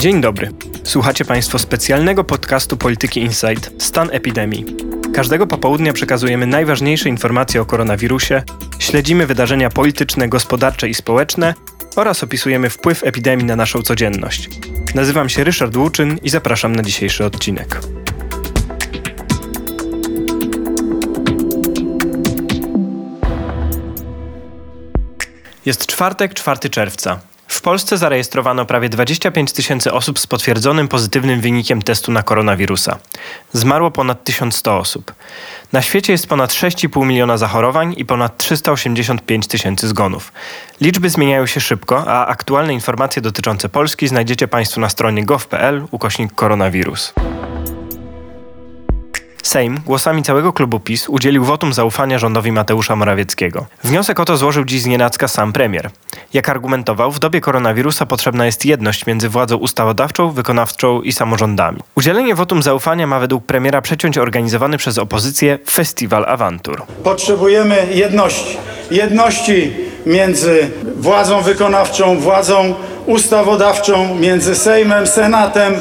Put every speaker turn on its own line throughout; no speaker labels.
Dzień dobry. Słuchacie Państwo specjalnego podcastu Polityki Insight Stan epidemii. Każdego popołudnia przekazujemy najważniejsze informacje o koronawirusie, śledzimy wydarzenia polityczne, gospodarcze i społeczne oraz opisujemy wpływ epidemii na naszą codzienność. Nazywam się Ryszard Łuczyn i zapraszam na dzisiejszy odcinek. Jest czwartek, 4 czerwca. W Polsce zarejestrowano prawie 25 tysięcy osób z potwierdzonym pozytywnym wynikiem testu na koronawirusa. Zmarło ponad 1100 osób. Na świecie jest ponad 6,5 miliona zachorowań i ponad 385 tysięcy zgonów. Liczby zmieniają się szybko, a aktualne informacje dotyczące Polski znajdziecie Państwo na stronie gov.pl ukośnik koronawirus. Sejm głosami całego klubu PiS udzielił wotum zaufania rządowi Mateusza Morawieckiego. Wniosek o to złożył dziś znienacka sam premier. Jak argumentował, w dobie koronawirusa potrzebna jest jedność między władzą ustawodawczą, wykonawczą i samorządami. Udzielenie wotum zaufania ma według premiera przeciąć organizowany przez opozycję festiwal awantur.
Potrzebujemy jedności. Jedności między władzą wykonawczą, władzą ustawodawczą, między Sejmem, Senatem,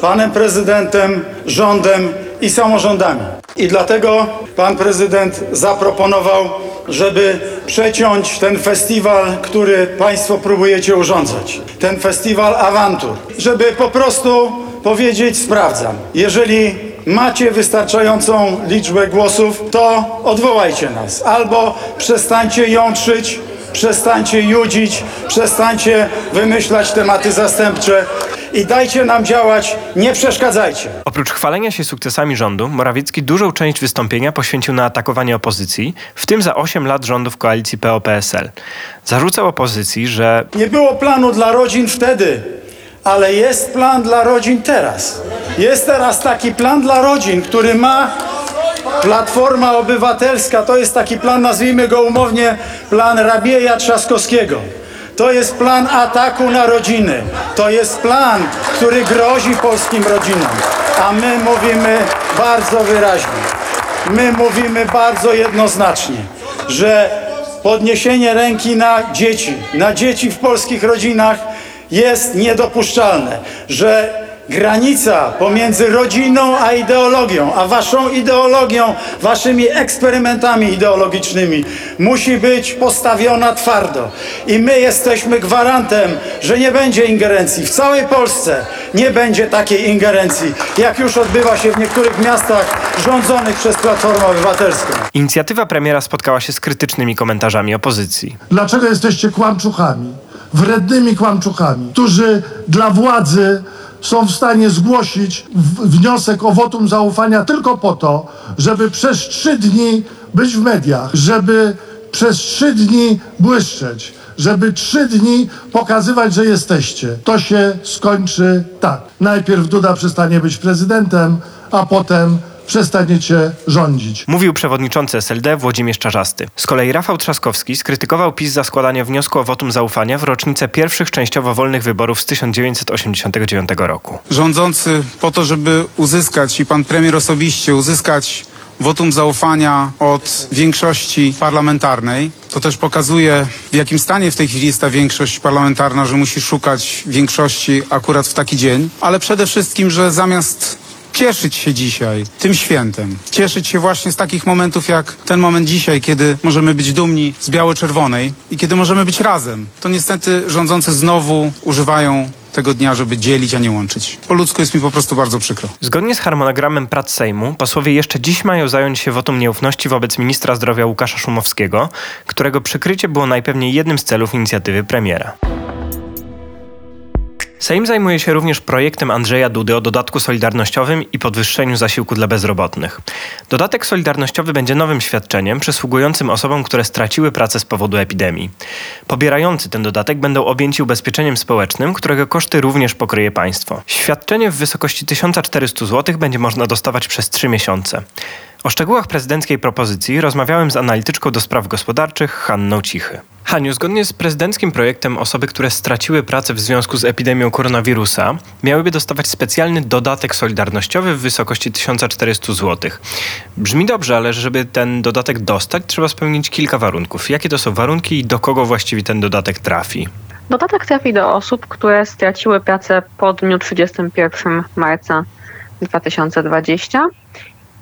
panem prezydentem, rządem i samorządami. I dlatego pan prezydent zaproponował, żeby przeciąć ten festiwal, który państwo próbujecie urządzać. Ten festiwal awantur. Żeby po prostu powiedzieć sprawdzam. Jeżeli macie wystarczającą liczbę głosów, to odwołajcie nas. Albo przestańcie jątrzyć, przestańcie judzić, przestańcie wymyślać tematy zastępcze i dajcie nam działać, nie przeszkadzajcie.
Oprócz chwalenia się sukcesami rządu, Morawiecki dużą część wystąpienia poświęcił na atakowanie opozycji, w tym za 8 lat rządów koalicji PO-PSL. Zarzucał opozycji, że
Nie było planu dla rodzin wtedy, ale jest plan dla rodzin teraz. Jest teraz taki plan dla rodzin, który ma Platforma Obywatelska. To jest taki plan, nazwijmy go umownie, plan Rabieja Trzaskowskiego. To jest plan ataku na rodziny. To jest plan, który grozi polskim rodzinom. A my mówimy bardzo wyraźnie. My mówimy bardzo jednoznacznie, że podniesienie ręki na dzieci, na dzieci w polskich rodzinach jest niedopuszczalne, że granica pomiędzy rodziną a ideologią, a waszą ideologią, waszymi eksperymentami ideologicznymi musi być postawiona twardo. I my jesteśmy gwarantem, że nie będzie ingerencji. W całej Polsce nie będzie takiej ingerencji, jak już odbywa się w niektórych miastach rządzonych przez Platformę Obywatelską.
inicjatywa premiera spotkała się z krytycznymi komentarzami opozycji.
Dlaczego jesteście kłamczuchami? Wrednymi kłamczuchami, którzy dla władzy są w stanie zgłosić wniosek o wotum zaufania tylko po to, żeby przez trzy dni być w mediach, żeby przez trzy dni błyszczeć, żeby trzy dni pokazywać, że jesteście. To się skończy tak. Najpierw Duda przestanie być prezydentem, a potem przestaniecie rządzić.
Mówił przewodniczący SLD Włodzimierz Czarzasty. Z kolei Rafał Trzaskowski skrytykował PiS za składanie wniosku o wotum zaufania w rocznicę pierwszych częściowo wolnych wyborów z 1989 roku.
rządzący po to, żeby uzyskać i pan premier osobiście uzyskać wotum zaufania od większości parlamentarnej. To też pokazuje, w jakim stanie w tej chwili jest ta większość parlamentarna, że musi szukać większości akurat w taki dzień, ale przede wszystkim, że zamiast cieszyć się dzisiaj tym świętem, cieszyć się właśnie z takich momentów jak ten moment dzisiaj, kiedy możemy być dumni z biało-czerwonej i kiedy możemy być razem, to niestety rządzący znowu używają tego dnia, żeby dzielić, a nie łączyć. Po ludzku jest mi po prostu bardzo przykro.
Zgodnie z harmonogramem prac Sejmu, posłowie jeszcze dziś mają zająć się wotum nieufności wobec ministra zdrowia Łukasza Szumowskiego, którego przykrycie było najpewniej jednym z celów inicjatywy premiera. Sejm zajmuje się również projektem Andrzeja Dudy o dodatku solidarnościowym i podwyższeniu zasiłku dla bezrobotnych. Dodatek solidarnościowy będzie nowym świadczeniem przysługującym osobom, które straciły pracę z powodu epidemii. Pobierający ten dodatek będą objęci ubezpieczeniem społecznym, którego koszty również pokryje państwo. Świadczenie w wysokości 1400 zł będzie można dostawać przez 3 miesiące. O szczegółach prezydenckiej propozycji rozmawiałem z analityczką do spraw gospodarczych Hanną Cichy. Haniu, zgodnie z prezydenckim projektem osoby, które straciły pracę w związku z epidemią koronawirusa, miałyby dostawać specjalny dodatek solidarnościowy w wysokości 1400 zł. Brzmi dobrze, ale żeby ten dodatek dostać, trzeba spełnić kilka warunków. Jakie to są warunki i do kogo właściwie ten dodatek trafi?
Dodatek trafi do osób, które straciły pracę po dniu 31 marca 2020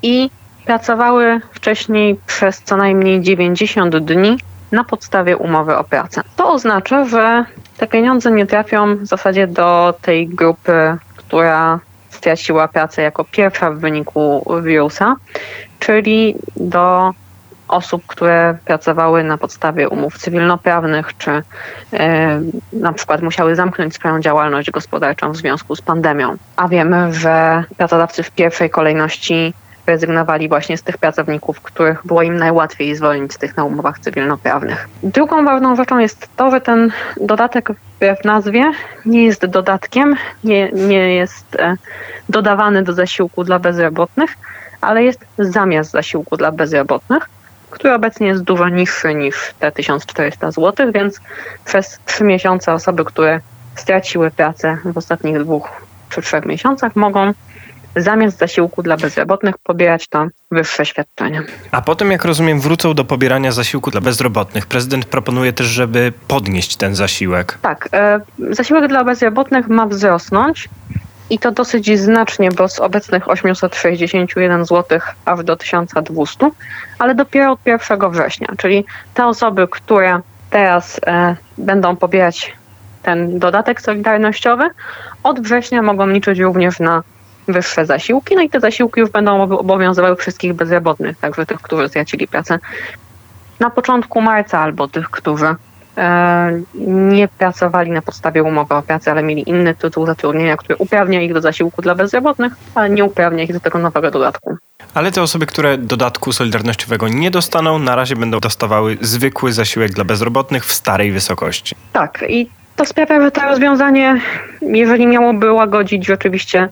i pracowały wcześniej przez co najmniej 90 dni na podstawie umowy o pracę. To oznacza, że te pieniądze nie trafią w zasadzie do tej grupy, która straciła pracę jako pierwsza w wyniku wirusa, czyli do osób, które pracowały na podstawie umów cywilnoprawnych, czy e, na przykład musiały zamknąć swoją działalność gospodarczą w związku z pandemią. A wiemy, że pracodawcy w pierwszej kolejności rezygnowali właśnie z tych pracowników, których było im najłatwiej zwolnić z tych na umowach cywilnoprawnych. Drugą ważną rzeczą jest to, że ten dodatek wbrew nazwie nie jest dodatkiem, nie, nie jest e, dodawany do zasiłku dla bezrobotnych, ale jest zamiast zasiłku dla bezrobotnych, który obecnie jest dużo niższy niż te 1400 zł, więc przez trzy miesiące osoby, które straciły pracę w ostatnich dwóch czy trzech miesiącach mogą zamiast zasiłku dla bezrobotnych pobierać to wyższe świadczenie.
A potem, jak rozumiem, wrócą do pobierania zasiłku dla bezrobotnych. Prezydent proponuje też, żeby podnieść ten zasiłek.
Tak, e, zasiłek dla bezrobotnych ma wzrosnąć i to dosyć znacznie, bo z obecnych 861 zł aż do 1200, ale dopiero od 1 września, czyli te osoby, które teraz e, będą pobierać ten dodatek solidarnościowy, od września mogą liczyć również na wyższe zasiłki, no i te zasiłki już będą obowiązywały wszystkich bezrobotnych, także tych, którzy stracili pracę na początku marca albo tych, którzy e, nie pracowali na podstawie umowy o pracę, ale mieli inny tytuł zatrudnienia, który uprawnia ich do zasiłku dla bezrobotnych, ale nie uprawnia ich do tego nowego dodatku.
Ale te osoby, które dodatku solidarnościowego nie dostaną, na razie będą dostawały zwykły zasiłek dla bezrobotnych w starej wysokości.
Tak, i to sprawia, że to rozwiązanie, jeżeli miałoby łagodzić rzeczywiście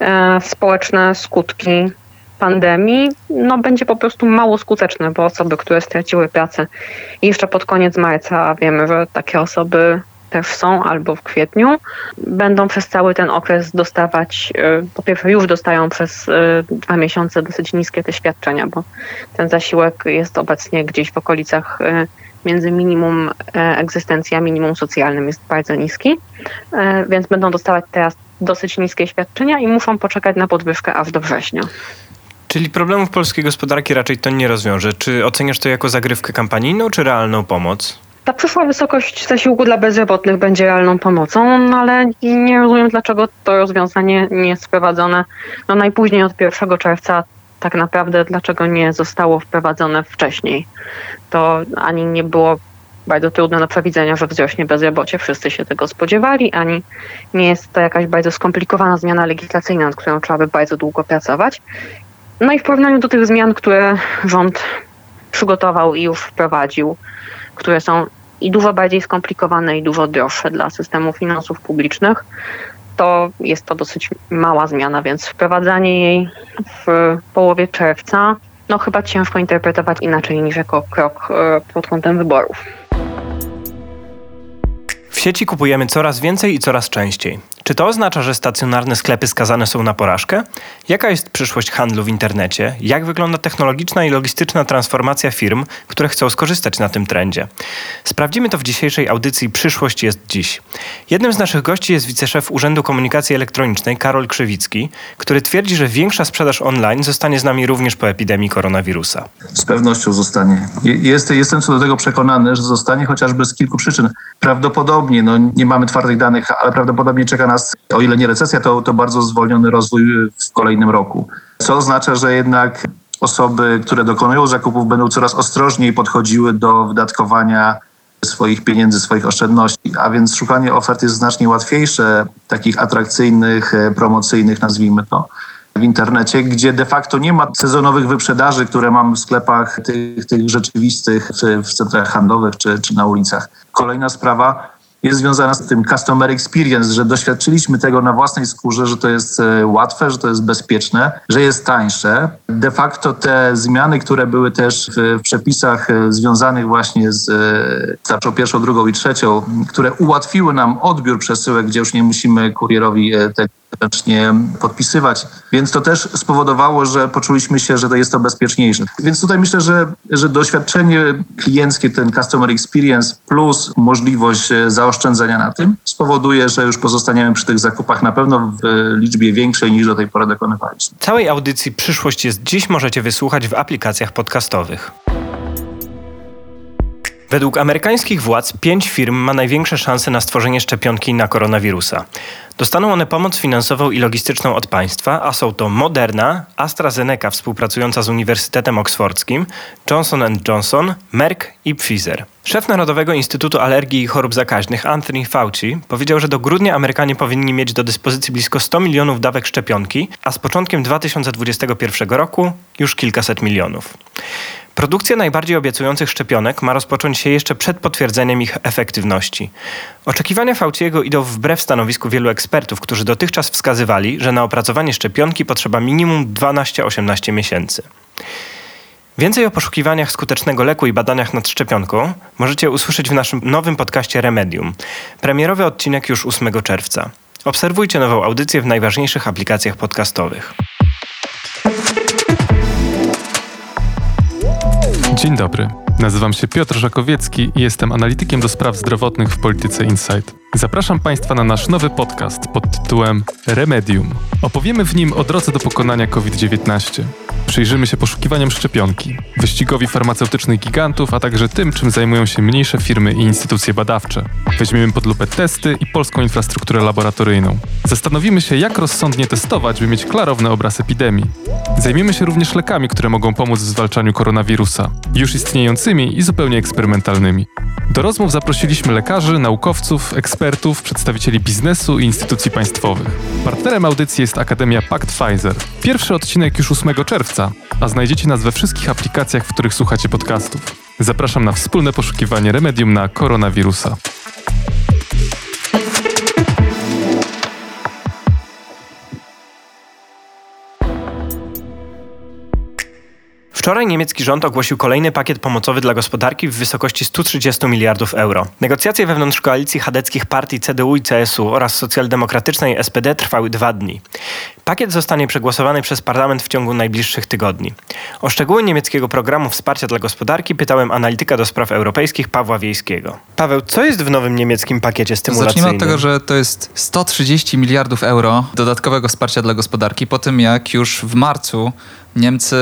e, społeczne skutki pandemii, no będzie po prostu mało skuteczne, bo osoby, które straciły pracę jeszcze pod koniec marca, wiemy, że takie osoby też są albo w kwietniu, będą przez cały ten okres dostawać, e, po pierwsze już dostają przez e, dwa miesiące dosyć niskie te świadczenia, bo ten zasiłek jest obecnie gdzieś w okolicach e, między minimum egzystencji a minimum socjalnym jest bardzo niski, więc będą dostawać teraz dosyć niskie świadczenia i muszą poczekać na podwyżkę aż do września.
Czyli problemów polskiej gospodarki raczej to nie rozwiąże. Czy oceniasz to jako zagrywkę kampanijną, czy realną pomoc?
Ta przyszła wysokość zasiłku dla bezrobotnych będzie realną pomocą, no ale nie rozumiem, dlaczego to rozwiązanie nie jest wprowadzone no najpóźniej od 1 czerwca. Tak naprawdę, dlaczego nie zostało wprowadzone wcześniej? To ani nie było bardzo trudne do przewidzenia, że wzrośnie bezrobocie. Wszyscy się tego spodziewali, ani nie jest to jakaś bardzo skomplikowana zmiana legislacyjna, nad którą trzeba by bardzo długo pracować. No i w porównaniu do tych zmian, które rząd przygotował i już wprowadził, które są i dużo bardziej skomplikowane i dużo droższe dla systemu finansów publicznych, to jest to dosyć mała zmiana, więc wprowadzanie jej w połowie czerwca, no chyba ciężko interpretować inaczej niż jako krok e, pod kątem wyborów.
W sieci kupujemy coraz więcej i coraz częściej. Czy to oznacza, że stacjonarne sklepy skazane są na porażkę? Jaka jest przyszłość handlu w internecie? Jak wygląda technologiczna i logistyczna transformacja firm, które chcą skorzystać na tym trendzie? Sprawdzimy to w dzisiejszej audycji Przyszłość jest dziś. Jednym z naszych gości jest wiceszef Urzędu Komunikacji Elektronicznej Karol Krzywicki, który twierdzi, że większa sprzedaż online zostanie z nami również po epidemii koronawirusa.
Z pewnością zostanie. Jest, jestem co do tego przekonany, że zostanie chociażby z kilku przyczyn. Prawdopodobnie, no nie mamy twardych danych, ale prawdopodobnie czeka nas o ile nie recesja, to, to bardzo zwolniony rozwój w kolejnym roku. Co oznacza, że jednak osoby, które dokonują zakupów, będą coraz ostrożniej podchodziły do wydatkowania swoich pieniędzy, swoich oszczędności, a więc szukanie ofert jest znacznie łatwiejsze, takich atrakcyjnych, e, promocyjnych, nazwijmy to, w internecie, gdzie de facto nie ma sezonowych wyprzedaży, które mamy w sklepach tych, tych rzeczywistych, w, centrach handlowych czy, czy na ulicach. Kolejna sprawa, jest związana z tym customer experience, że doświadczyliśmy tego na własnej skórze, że to jest e, łatwe, że to jest bezpieczne, że jest tańsze. De facto te zmiany, które były też w, przepisach e, związanych właśnie z e, tarczą pierwszą, drugą i trzecią, które ułatwiły nam odbiór przesyłek, gdzie już nie musimy kurierowi te ręcznie podpisywać. Więc to też spowodowało, że poczuliśmy się, że to jest to bezpieczniejsze. Więc tutaj myślę, że, że doświadczenie klienckie, ten customer experience plus możliwość e, zaoszczędzenia na tym spowoduje, że już pozostaniemy przy tych zakupach na pewno w liczbie większej niż do tej pory dokonywaliśmy.
Całej audycji Przyszłość jest dziś możecie wysłuchać w aplikacjach podcastowych. Według amerykańskich władz pięć firm ma największe szanse na stworzenie szczepionki na koronawirusa. Dostaną one pomoc finansową i logistyczną od państwa, a są to Moderna, AstraZeneca współpracująca z Uniwersytetem Oksfordzkim, Johnson Johnson, Merck i Pfizer. Szef Narodowego Instytutu Alergii i Chorób Zakaźnych Anthony Fauci powiedział, że do grudnia Amerykanie powinni mieć do dyspozycji blisko 100 milionów dawek szczepionki, a z początkiem 2021 roku już kilkaset milionów. Produkcja najbardziej obiecujących szczepionek ma rozpocząć się jeszcze przed potwierdzeniem ich efektywności. Oczekiwania Fauciego idą wbrew stanowisku wielu ekspertów, którzy dotychczas wskazywali, że na opracowanie szczepionki potrzeba minimum 12-18 miesięcy. Więcej o poszukiwaniach skutecznego leku i badaniach nad szczepionką możecie usłyszeć w naszym nowym podcaście Remedium. Premierowy odcinek już 8 czerwca. Obserwujcie nową audycję w najważniejszych aplikacjach podcastowych.
Dzień dobry. Nazywam się Piotr Żakowiecki i jestem analitykiem do spraw zdrowotnych w Polityce Insight. Zapraszam Państwa na nasz nowy podcast pod tytułem Remedium. Opowiemy w nim o drodze do pokonania COVID-19. Przyjrzymy się poszukiwaniom szczepionki, wyścigowi farmaceutycznych gigantów, a także tym, czym zajmują się mniejsze firmy i instytucje badawcze. Weźmiemy pod lupę testy i polską infrastrukturę laboratoryjną. Zastanowimy się, jak rozsądnie testować, by mieć klarowny obraz epidemii. Zajmiemy się również lekami, które mogą pomóc w zwalczaniu koronawirusa, już istniejącymi i zupełnie eksperymentalnymi. Do rozmów zaprosiliśmy lekarzy, naukowców, ekspertów, przedstawicieli biznesu i instytucji państwowych. Partnerem audycji jest Akademia Pact Pfizer. Pierwszy odcinek już 8 czerwca, a znajdziecie nas we wszystkich aplikacjach, w których słuchacie podcastów. Zapraszam na wspólne poszukiwanie remedium na koronawirusa.
Wczoraj niemiecki rząd ogłosił kolejny pakiet pomocowy dla gospodarki w wysokości 130 miliardów euro. Negocjacje wewnątrz koalicji chadeckich partii CDU i CSU oraz socjaldemokratycznej SPD trwały dwa dni. Pakiet zostanie przegłosowany przez parlament w ciągu najbliższych tygodni. O szczegóły niemieckiego programu wsparcia dla gospodarki pytałem analityka do spraw europejskich Pawła Wiejskiego. Paweł, co jest w nowym niemieckim pakiecie stymulacyjnym?
Zacznijmy od tego, że to jest 130 miliardów euro dodatkowego wsparcia dla gospodarki po tym, jak już w marcu Niemcy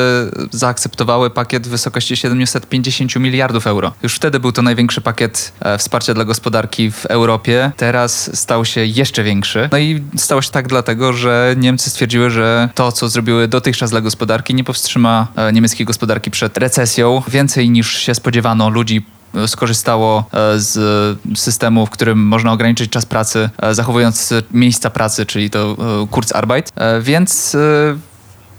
zaakceptowały pakiet w wysokości 750 miliardów euro. Już wtedy był to największy pakiet e, wsparcia dla gospodarki w Europie. Teraz stał się jeszcze większy. No i stało się tak dlatego, że Niemcy stwierdziły, że to, co zrobiły dotychczas dla gospodarki, nie powstrzyma e, niemieckiej gospodarki przed recesją. Więcej niż się spodziewano ludzi e, skorzystało z systemu, w którym można ograniczyć czas pracy, zachowując miejsca pracy, czyli to Kurzarbeit. Więc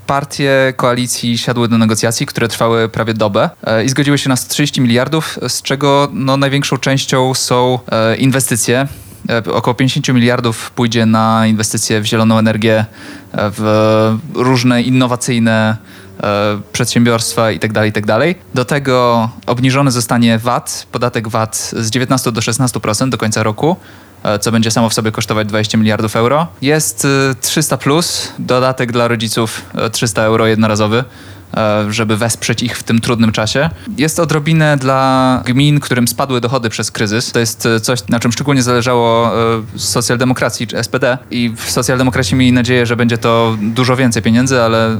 partie koalicji siadły do negocjacji, które trwały prawie dobę e, i zgodziły się na 130 miliardów, z czego no, największą częścią są e, inwestycje. E, około 50 miliardów pójdzie na inwestycje w zieloną energię, w różne innowacyjne przedsiębiorstwa itd., tak itd. Tak do tego obniżony zostanie VAT, podatek VAT z 19 do 16% do końca roku. E, co będzie samo w sobie kosztować 20 miliardów euro. Jest 300 e, plus, dodatek dla rodziców 300 e, euro jednorazowy żeby wesprzeć ich w tym trudnym czasie. Jest odrobinę dla gmin, którym spadły dochody przez kryzys. To jest coś, na czym szczególnie zależało socjaldemokracji czy SPD i socjaldemokraci mieli nadzieję, że będzie to dużo więcej pieniędzy, ale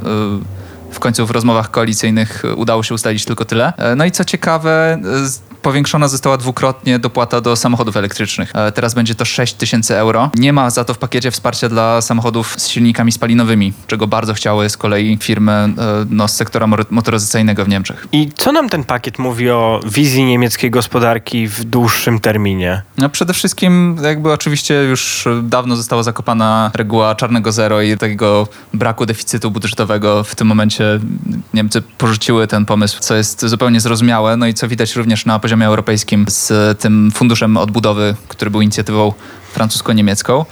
w końcu w rozmowach koalicyjnych udało się ustalić tylko tyle. No i co ciekawe, powiększona została dwukrotnie dopłata do samochodów elektrycznych. E, teraz będzie to 6 tysięcy euro. Nie ma za to w pakiecie wsparcia dla samochodów z silnikami spalinowymi, czego bardzo chciały z kolei firmy e, no, z sektora motoryzacyjnego w Niemczech.
I co nam ten pakiet mówi o wizji niemieckiej gospodarki w dłuższym terminie?
No, przede wszystkim jakby oczywiście już dawno została zakopana reguła czarnego zero i takiego braku deficytu budżetowego. W tym momencie Niemcy porzuciły ten pomysł, co jest zupełnie zrozumiałe, no i co widać również na poziomie poziomie europejskim z tym funduszem odbudowy, który był inicjatywą francusko-niemiecką.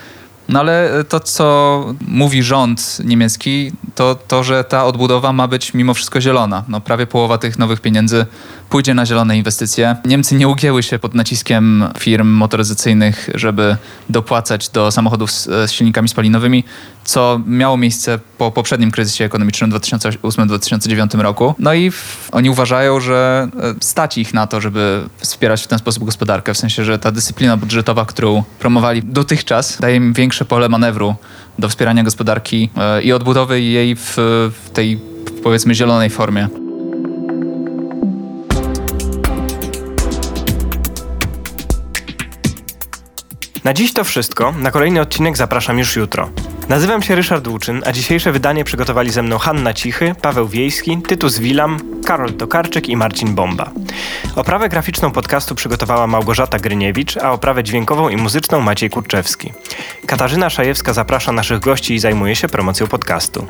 No ale to, co mówi rząd niemiecki, to to, że ta odbudowa ma być mimo wszystko zielona. No, prawie połowa tych nowych pieniędzy pójdzie na zielone inwestycje. Niemcy nie ugięły się pod naciskiem firm motoryzacyjnych, żeby dopłacać do samochodów z, z silnikami spalinowymi, co miało miejsce po poprzednim kryzysie ekonomicznym w 2008-2009 roku. No i w, oni uważają, że e, stać ich na to, żeby wspierać w ten sposób gospodarkę. W sensie, że ta dyscyplina budżetowa, którą promowali dotychczas, daje im większe pole manewru do wspierania gospodarki e, i odbudowy jej w, w tej powiedzmy zielonej formie.
Na dziś to wszystko. Na kolejny odcinek zapraszam już jutro. Nazywam się Ryszard Łuczyn, a dzisiejsze wydanie przygotowali ze mną Hanna Cichy, Paweł Wiejski, Tytus Wilam, Karol Tokarczyk i Marcin Bomba. Oprawę graficzną podcastu przygotowała Małgorzata Gryniewicz, a oprawę dźwiękową i muzyczną Maciej Kurczewski. Katarzyna Szajewska zaprasza naszych gości i zajmuje się promocją podcastu.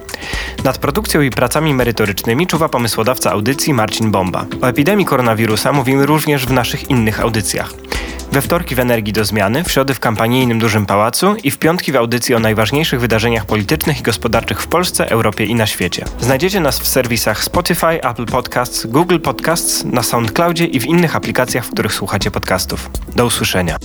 Nad produkcją i pracami merytorycznymi czuwa pomysłodawca audycji Marcin Bomba. O epidemii koronawirusa mówimy również w naszych innych audycjach. We wtorki w Energii do Zmiany, w środy w kampanijnym Dużym Pałacu i w piątki w audycji o najważniejszych wydarzeniach politycznych i gospodarczych w Polsce, Europie i na świecie. Znajdziecie nas w serwisach Spotify, Apple Podcasts, Google Podcasts, na SoundCloudzie i w innych aplikacjach, w których słuchacie podcastów. Do usłyszenia.